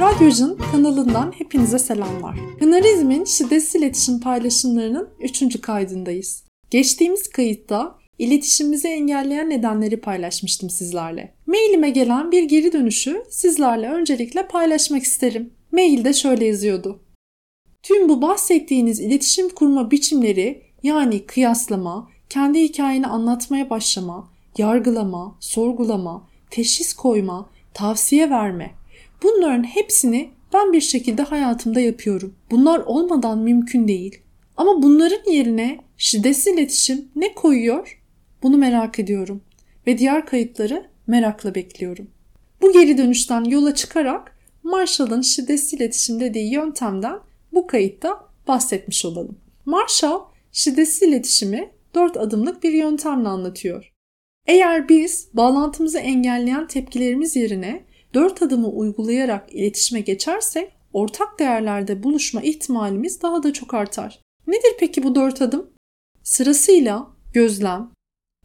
Radyocan kanalından hepinize selamlar. Hınarizm'in şiddetsiz iletişim paylaşımlarının 3. kaydındayız. Geçtiğimiz kayıtta iletişimimizi engelleyen nedenleri paylaşmıştım sizlerle. Mailime gelen bir geri dönüşü sizlerle öncelikle paylaşmak isterim. Mailde şöyle yazıyordu. Tüm bu bahsettiğiniz iletişim kurma biçimleri yani kıyaslama, kendi hikayeni anlatmaya başlama, yargılama, sorgulama, teşhis koyma, tavsiye verme. Bunların hepsini ben bir şekilde hayatımda yapıyorum. Bunlar olmadan mümkün değil. Ama bunların yerine şiddetsiz iletişim ne koyuyor? Bunu merak ediyorum ve diğer kayıtları merakla bekliyorum. Bu geri dönüşten yola çıkarak Marshall'ın şiddetsiz iletişim dediği yöntemden bu kayıtta bahsetmiş olalım. Marshall şiddetsiz iletişimi dört adımlık bir yöntemle anlatıyor. Eğer biz bağlantımızı engelleyen tepkilerimiz yerine dört adımı uygulayarak iletişime geçersek ortak değerlerde buluşma ihtimalimiz daha da çok artar. Nedir peki bu dört adım? Sırasıyla gözlem,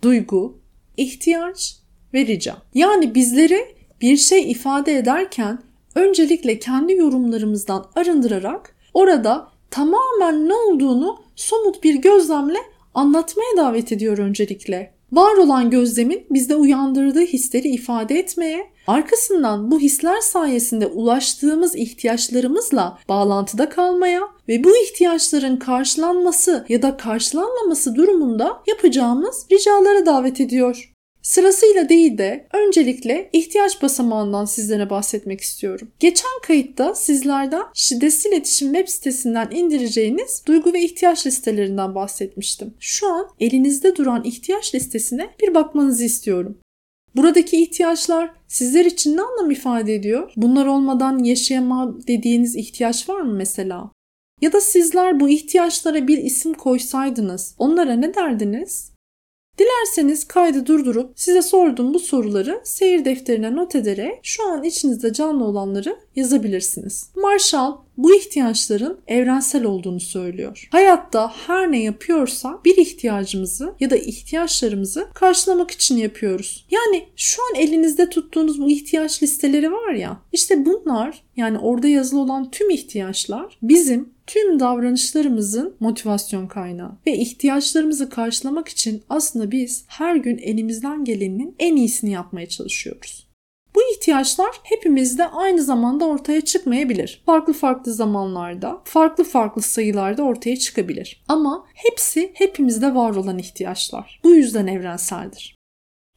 duygu, ihtiyaç ve rica. Yani bizlere bir şey ifade ederken öncelikle kendi yorumlarımızdan arındırarak orada tamamen ne olduğunu somut bir gözlemle anlatmaya davet ediyor öncelikle. Var olan gözlemin bizde uyandırdığı hisleri ifade etmeye, arkasından bu hisler sayesinde ulaştığımız ihtiyaçlarımızla bağlantıda kalmaya ve bu ihtiyaçların karşılanması ya da karşılanmaması durumunda yapacağımız ricalara davet ediyor. Sırasıyla değil de öncelikle ihtiyaç basamağından sizlere bahsetmek istiyorum. Geçen kayıtta sizlerden şiddetsiz iletişim web sitesinden indireceğiniz duygu ve ihtiyaç listelerinden bahsetmiştim. Şu an elinizde duran ihtiyaç listesine bir bakmanızı istiyorum. Buradaki ihtiyaçlar sizler için ne anlam ifade ediyor? Bunlar olmadan yaşayamam dediğiniz ihtiyaç var mı mesela? Ya da sizler bu ihtiyaçlara bir isim koysaydınız onlara ne derdiniz? Dilerseniz kaydı durdurup size sorduğum bu soruları seyir defterine not ederek şu an içinizde canlı olanları yazabilirsiniz. Marshall bu ihtiyaçların evrensel olduğunu söylüyor. Hayatta her ne yapıyorsa bir ihtiyacımızı ya da ihtiyaçlarımızı karşılamak için yapıyoruz. Yani şu an elinizde tuttuğunuz bu ihtiyaç listeleri var ya işte bunlar yani orada yazılı olan tüm ihtiyaçlar bizim tüm davranışlarımızın motivasyon kaynağı ve ihtiyaçlarımızı karşılamak için aslında biz her gün elimizden gelenin en iyisini yapmaya çalışıyoruz. Bu ihtiyaçlar hepimizde aynı zamanda ortaya çıkmayabilir. Farklı farklı zamanlarda, farklı farklı sayılarda ortaya çıkabilir. Ama hepsi hepimizde var olan ihtiyaçlar. Bu yüzden evrenseldir.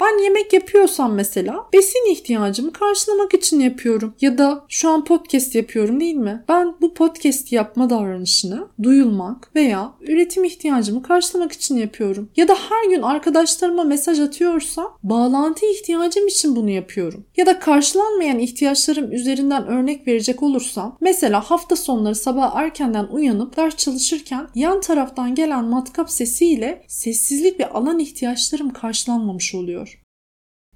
Ben yemek yapıyorsam mesela besin ihtiyacımı karşılamak için yapıyorum. Ya da şu an podcast yapıyorum değil mi? Ben bu podcast yapma davranışını duyulmak veya üretim ihtiyacımı karşılamak için yapıyorum. Ya da her gün arkadaşlarıma mesaj atıyorsam bağlantı ihtiyacım için bunu yapıyorum. Ya da karşılanmayan ihtiyaçlarım üzerinden örnek verecek olursam mesela hafta sonları sabah erkenden uyanıp ders çalışırken yan taraftan gelen matkap sesiyle sessizlik ve alan ihtiyaçlarım karşılanmamış oluyor.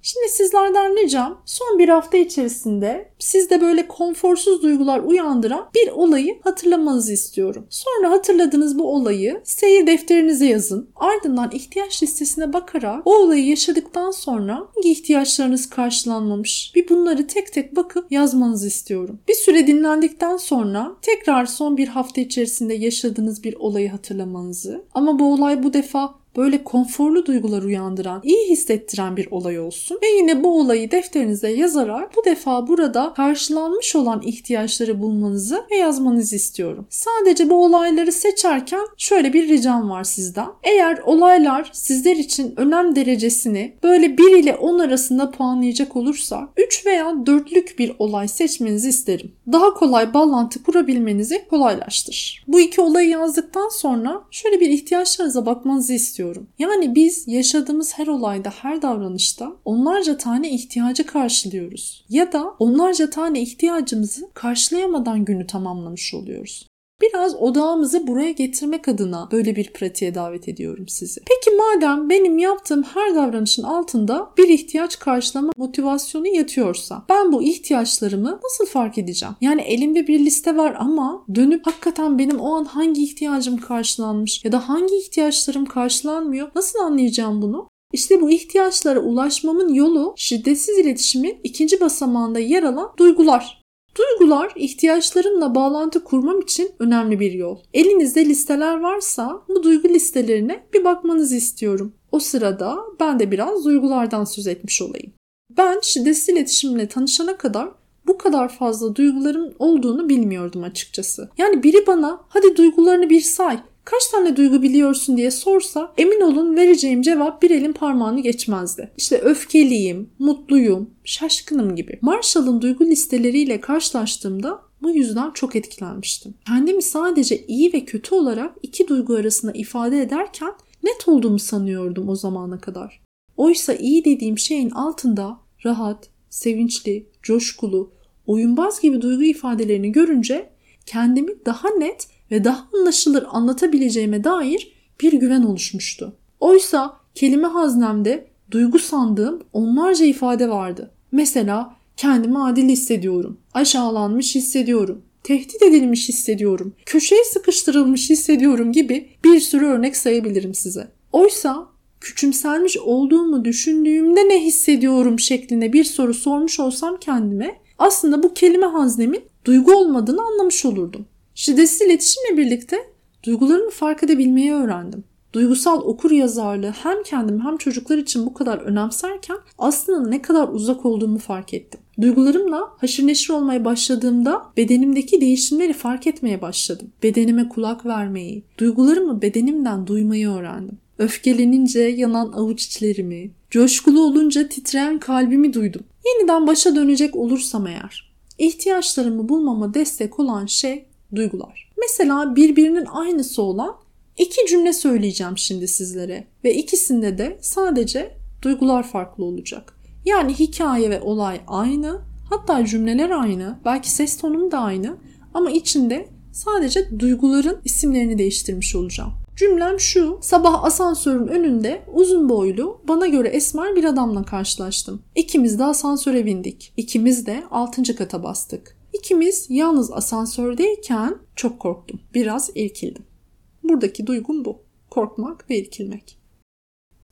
Şimdi sizlerden ricam son bir hafta içerisinde sizde böyle konforsuz duygular uyandıran bir olayı hatırlamanızı istiyorum. Sonra hatırladığınız bu olayı seyir defterinize yazın. Ardından ihtiyaç listesine bakarak o olayı yaşadıktan sonra hangi ihtiyaçlarınız karşılanmamış bir bunları tek tek bakıp yazmanızı istiyorum. Bir süre dinlendikten sonra tekrar son bir hafta içerisinde yaşadığınız bir olayı hatırlamanızı ama bu olay bu defa böyle konforlu duygular uyandıran, iyi hissettiren bir olay olsun. Ve yine bu olayı defterinize yazarak bu defa burada karşılanmış olan ihtiyaçları bulmanızı ve yazmanızı istiyorum. Sadece bu olayları seçerken şöyle bir ricam var sizden. Eğer olaylar sizler için önem derecesini böyle 1 ile 10 arasında puanlayacak olursa 3 veya 4'lük bir olay seçmenizi isterim. Daha kolay bağlantı kurabilmenizi kolaylaştırır. Bu iki olayı yazdıktan sonra şöyle bir ihtiyaçlarınıza bakmanızı istiyorum. Yani biz yaşadığımız her olayda, her davranışta onlarca tane ihtiyacı karşılıyoruz. Ya da onlarca tane ihtiyacımızı karşılayamadan günü tamamlamış oluyoruz. Biraz odağımızı buraya getirmek adına böyle bir pratiğe davet ediyorum sizi. Peki madem benim yaptığım her davranışın altında bir ihtiyaç karşılama motivasyonu yatıyorsa ben bu ihtiyaçlarımı nasıl fark edeceğim? Yani elimde bir liste var ama dönüp hakikaten benim o an hangi ihtiyacım karşılanmış ya da hangi ihtiyaçlarım karşılanmıyor nasıl anlayacağım bunu? İşte bu ihtiyaçlara ulaşmamın yolu şiddetsiz iletişimin ikinci basamağında yer alan duygular. Duygular ihtiyaçlarımla bağlantı kurmam için önemli bir yol. Elinizde listeler varsa bu duygu listelerine bir bakmanızı istiyorum. O sırada ben de biraz duygulardan söz etmiş olayım. Ben şiddetsiz iletişimle tanışana kadar bu kadar fazla duygularım olduğunu bilmiyordum açıkçası. Yani biri bana hadi duygularını bir say, kaç tane duygu biliyorsun diye sorsa emin olun vereceğim cevap bir elin parmağını geçmezdi. İşte öfkeliyim, mutluyum, şaşkınım gibi. Marshall'ın duygu listeleriyle karşılaştığımda bu yüzden çok etkilenmiştim. Kendimi sadece iyi ve kötü olarak iki duygu arasında ifade ederken net olduğumu sanıyordum o zamana kadar. Oysa iyi dediğim şeyin altında rahat, sevinçli, coşkulu, oyunbaz gibi duygu ifadelerini görünce kendimi daha net ve daha anlaşılır anlatabileceğime dair bir güven oluşmuştu. Oysa kelime haznemde duygu sandığım onlarca ifade vardı. Mesela kendimi adil hissediyorum, aşağılanmış hissediyorum, tehdit edilmiş hissediyorum, köşeye sıkıştırılmış hissediyorum gibi bir sürü örnek sayabilirim size. Oysa küçümselmiş olduğumu düşündüğümde ne hissediyorum şeklinde bir soru sormuş olsam kendime aslında bu kelime haznemin duygu olmadığını anlamış olurdum. Şiddetsiz iletişimle birlikte duygularımı fark edebilmeyi öğrendim. Duygusal okur yazarlığı hem kendim hem çocuklar için bu kadar önemserken aslında ne kadar uzak olduğumu fark ettim. Duygularımla haşır neşir olmaya başladığımda bedenimdeki değişimleri fark etmeye başladım. Bedenime kulak vermeyi, duygularımı bedenimden duymayı öğrendim. Öfkelenince yanan avuç içlerimi, coşkulu olunca titreyen kalbimi duydum. Yeniden başa dönecek olursam eğer, ihtiyaçlarımı bulmama destek olan şey duygular. Mesela birbirinin aynısı olan iki cümle söyleyeceğim şimdi sizlere ve ikisinde de sadece duygular farklı olacak. Yani hikaye ve olay aynı, hatta cümleler aynı, belki ses tonum da aynı ama içinde sadece duyguların isimlerini değiştirmiş olacağım. Cümlem şu. Sabah asansörün önünde uzun boylu, bana göre esmer bir adamla karşılaştım. İkimiz de asansöre bindik. İkimiz de 6. kata bastık. İkimiz yalnız asansördeyken çok korktum. Biraz irkildim. Buradaki duygum bu. Korkmak ve irkilmek.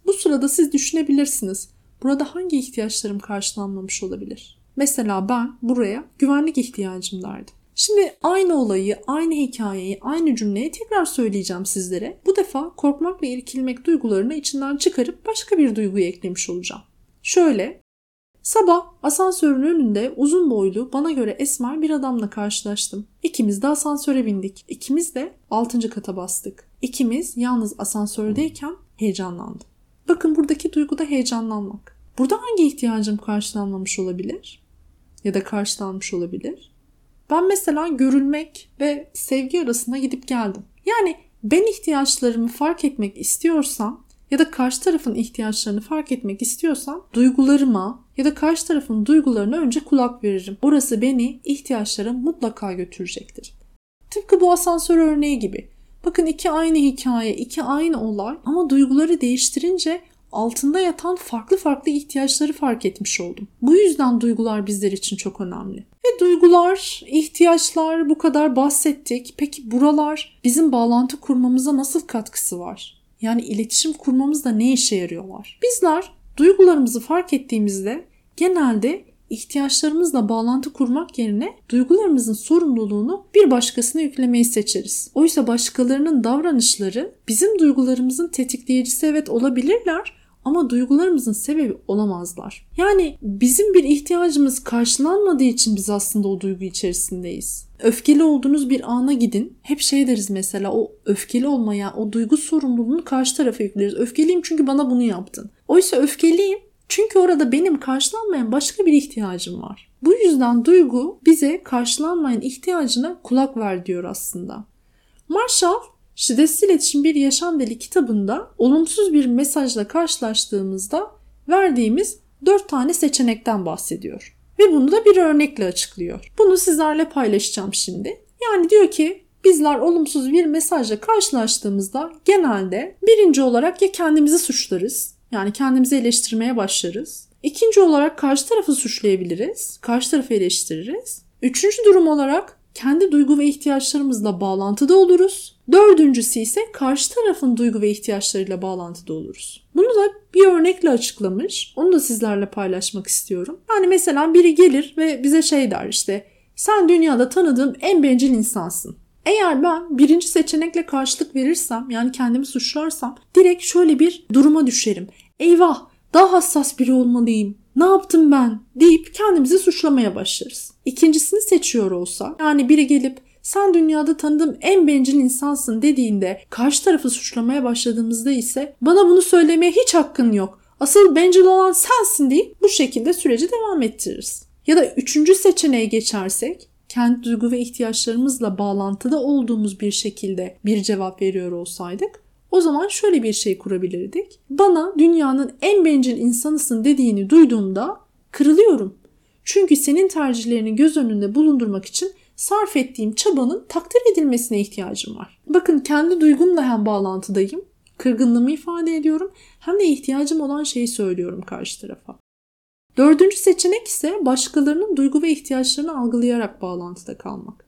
Bu sırada siz düşünebilirsiniz. Burada hangi ihtiyaçlarım karşılanmamış olabilir? Mesela ben buraya güvenlik ihtiyacım derdim. Şimdi aynı olayı, aynı hikayeyi, aynı cümleyi tekrar söyleyeceğim sizlere. Bu defa korkmak ve irkilmek duygularını içinden çıkarıp başka bir duyguyu eklemiş olacağım. Şöyle, Sabah asansörün önünde uzun boylu bana göre esmer bir adamla karşılaştım. İkimiz de asansöre bindik. İkimiz de 6. kata bastık. İkimiz yalnız asansördeyken heyecanlandım. Bakın buradaki duygu da heyecanlanmak. Burada hangi ihtiyacım karşılanmamış olabilir? Ya da karşılanmış olabilir? Ben mesela görülmek ve sevgi arasında gidip geldim. Yani ben ihtiyaçlarımı fark etmek istiyorsam ya da karşı tarafın ihtiyaçlarını fark etmek istiyorsam duygularıma ya da karşı tarafın duygularına önce kulak veririm. Orası beni ihtiyaçlara mutlaka götürecektir. Tıpkı bu asansör örneği gibi. Bakın iki aynı hikaye, iki aynı olay ama duyguları değiştirince altında yatan farklı farklı ihtiyaçları fark etmiş oldum. Bu yüzden duygular bizler için çok önemli. Ve duygular, ihtiyaçlar bu kadar bahsettik. Peki buralar bizim bağlantı kurmamıza nasıl katkısı var? Yani iletişim kurmamızda ne işe yarıyorlar? Bizler duygularımızı fark ettiğimizde genelde ihtiyaçlarımızla bağlantı kurmak yerine duygularımızın sorumluluğunu bir başkasına yüklemeyi seçeriz. Oysa başkalarının davranışları bizim duygularımızın tetikleyicisi evet olabilirler ama duygularımızın sebebi olamazlar. Yani bizim bir ihtiyacımız karşılanmadığı için biz aslında o duygu içerisindeyiz. Öfkeli olduğunuz bir ana gidin. Hep şey deriz mesela o öfkeli olmaya, o duygu sorumluluğunu karşı tarafa yükleriz. Öfkeliyim çünkü bana bunu yaptın. Oysa öfkeliyim çünkü orada benim karşılanmayan başka bir ihtiyacım var. Bu yüzden duygu bize karşılanmayan ihtiyacına kulak ver diyor aslında. Marshall Şiddetsiz İletişim Bir Yaşam Dili kitabında olumsuz bir mesajla karşılaştığımızda verdiğimiz dört tane seçenekten bahsediyor. Ve bunu da bir örnekle açıklıyor. Bunu sizlerle paylaşacağım şimdi. Yani diyor ki bizler olumsuz bir mesajla karşılaştığımızda genelde birinci olarak ya kendimizi suçlarız yani kendimizi eleştirmeye başlarız. İkinci olarak karşı tarafı suçlayabiliriz. Karşı tarafı eleştiririz. Üçüncü durum olarak kendi duygu ve ihtiyaçlarımızla bağlantıda oluruz. Dördüncüsü ise karşı tarafın duygu ve ihtiyaçlarıyla bağlantıda oluruz. Bunu da bir örnekle açıklamış. Onu da sizlerle paylaşmak istiyorum. Yani mesela biri gelir ve bize şey der işte Sen dünyada tanıdığım en bencil insansın. Eğer ben birinci seçenekle karşılık verirsem yani kendimi suçlarsam direkt şöyle bir duruma düşerim. Eyvah daha hassas biri olmalıyım. Ne yaptım ben deyip kendimizi suçlamaya başlarız. İkincisini seçiyor olsa yani biri gelip sen dünyada tanıdığım en bencil insansın dediğinde karşı tarafı suçlamaya başladığımızda ise bana bunu söylemeye hiç hakkın yok. Asıl bencil olan sensin deyip bu şekilde süreci devam ettiririz. Ya da üçüncü seçeneğe geçersek kendi duygu ve ihtiyaçlarımızla bağlantıda olduğumuz bir şekilde bir cevap veriyor olsaydık o zaman şöyle bir şey kurabilirdik. Bana dünyanın en bencil insanısın dediğini duyduğumda kırılıyorum. Çünkü senin tercihlerini göz önünde bulundurmak için sarf ettiğim çabanın takdir edilmesine ihtiyacım var. Bakın kendi duygumla hem bağlantıdayım. Kırgınlığımı ifade ediyorum hem de ihtiyacım olan şeyi söylüyorum karşı tarafa. Dördüncü seçenek ise başkalarının duygu ve ihtiyaçlarını algılayarak bağlantıda kalmak.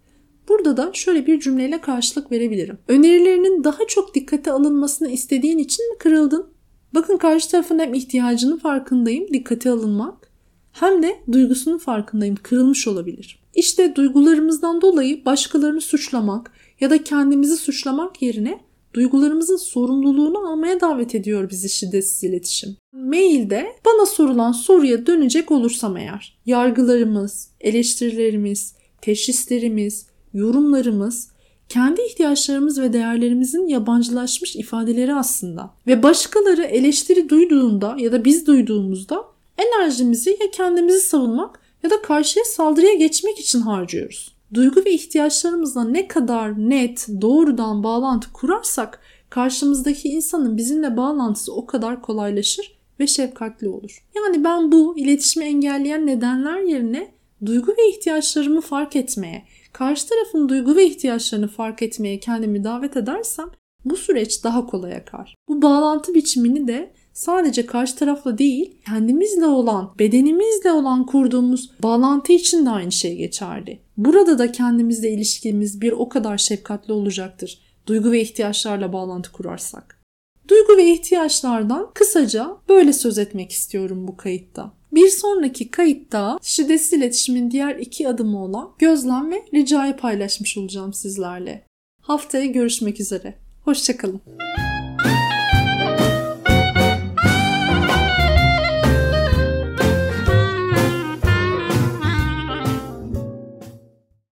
Burada da şöyle bir cümleyle karşılık verebilirim. Önerilerinin daha çok dikkate alınmasını istediğin için mi kırıldın? Bakın karşı tarafın hem ihtiyacının farkındayım, dikkate alınmak, hem de duygusunun farkındayım, kırılmış olabilir. İşte duygularımızdan dolayı başkalarını suçlamak ya da kendimizi suçlamak yerine duygularımızın sorumluluğunu almaya davet ediyor bizi şiddetsiz iletişim. Mailde bana sorulan soruya dönecek olursam eğer yargılarımız, eleştirilerimiz, teşhislerimiz, yorumlarımız kendi ihtiyaçlarımız ve değerlerimizin yabancılaşmış ifadeleri aslında. Ve başkaları eleştiri duyduğunda ya da biz duyduğumuzda enerjimizi ya kendimizi savunmak ya da karşıya saldırıya geçmek için harcıyoruz. Duygu ve ihtiyaçlarımızla ne kadar net, doğrudan bağlantı kurarsak karşımızdaki insanın bizimle bağlantısı o kadar kolaylaşır ve şefkatli olur. Yani ben bu iletişimi engelleyen nedenler yerine duygu ve ihtiyaçlarımı fark etmeye, karşı tarafın duygu ve ihtiyaçlarını fark etmeye kendimi davet edersem bu süreç daha kolay akar. Bu bağlantı biçimini de sadece karşı tarafla değil, kendimizle olan, bedenimizle olan kurduğumuz bağlantı için de aynı şey geçerli. Burada da kendimizle ilişkimiz bir o kadar şefkatli olacaktır. Duygu ve ihtiyaçlarla bağlantı kurarsak. Duygu ve ihtiyaçlardan kısaca böyle söz etmek istiyorum bu kayıtta. Bir sonraki kayıtta şiddetsiz iletişimin diğer iki adımı olan gözlem ve ricayı paylaşmış olacağım sizlerle. Haftaya görüşmek üzere. Hoşçakalın.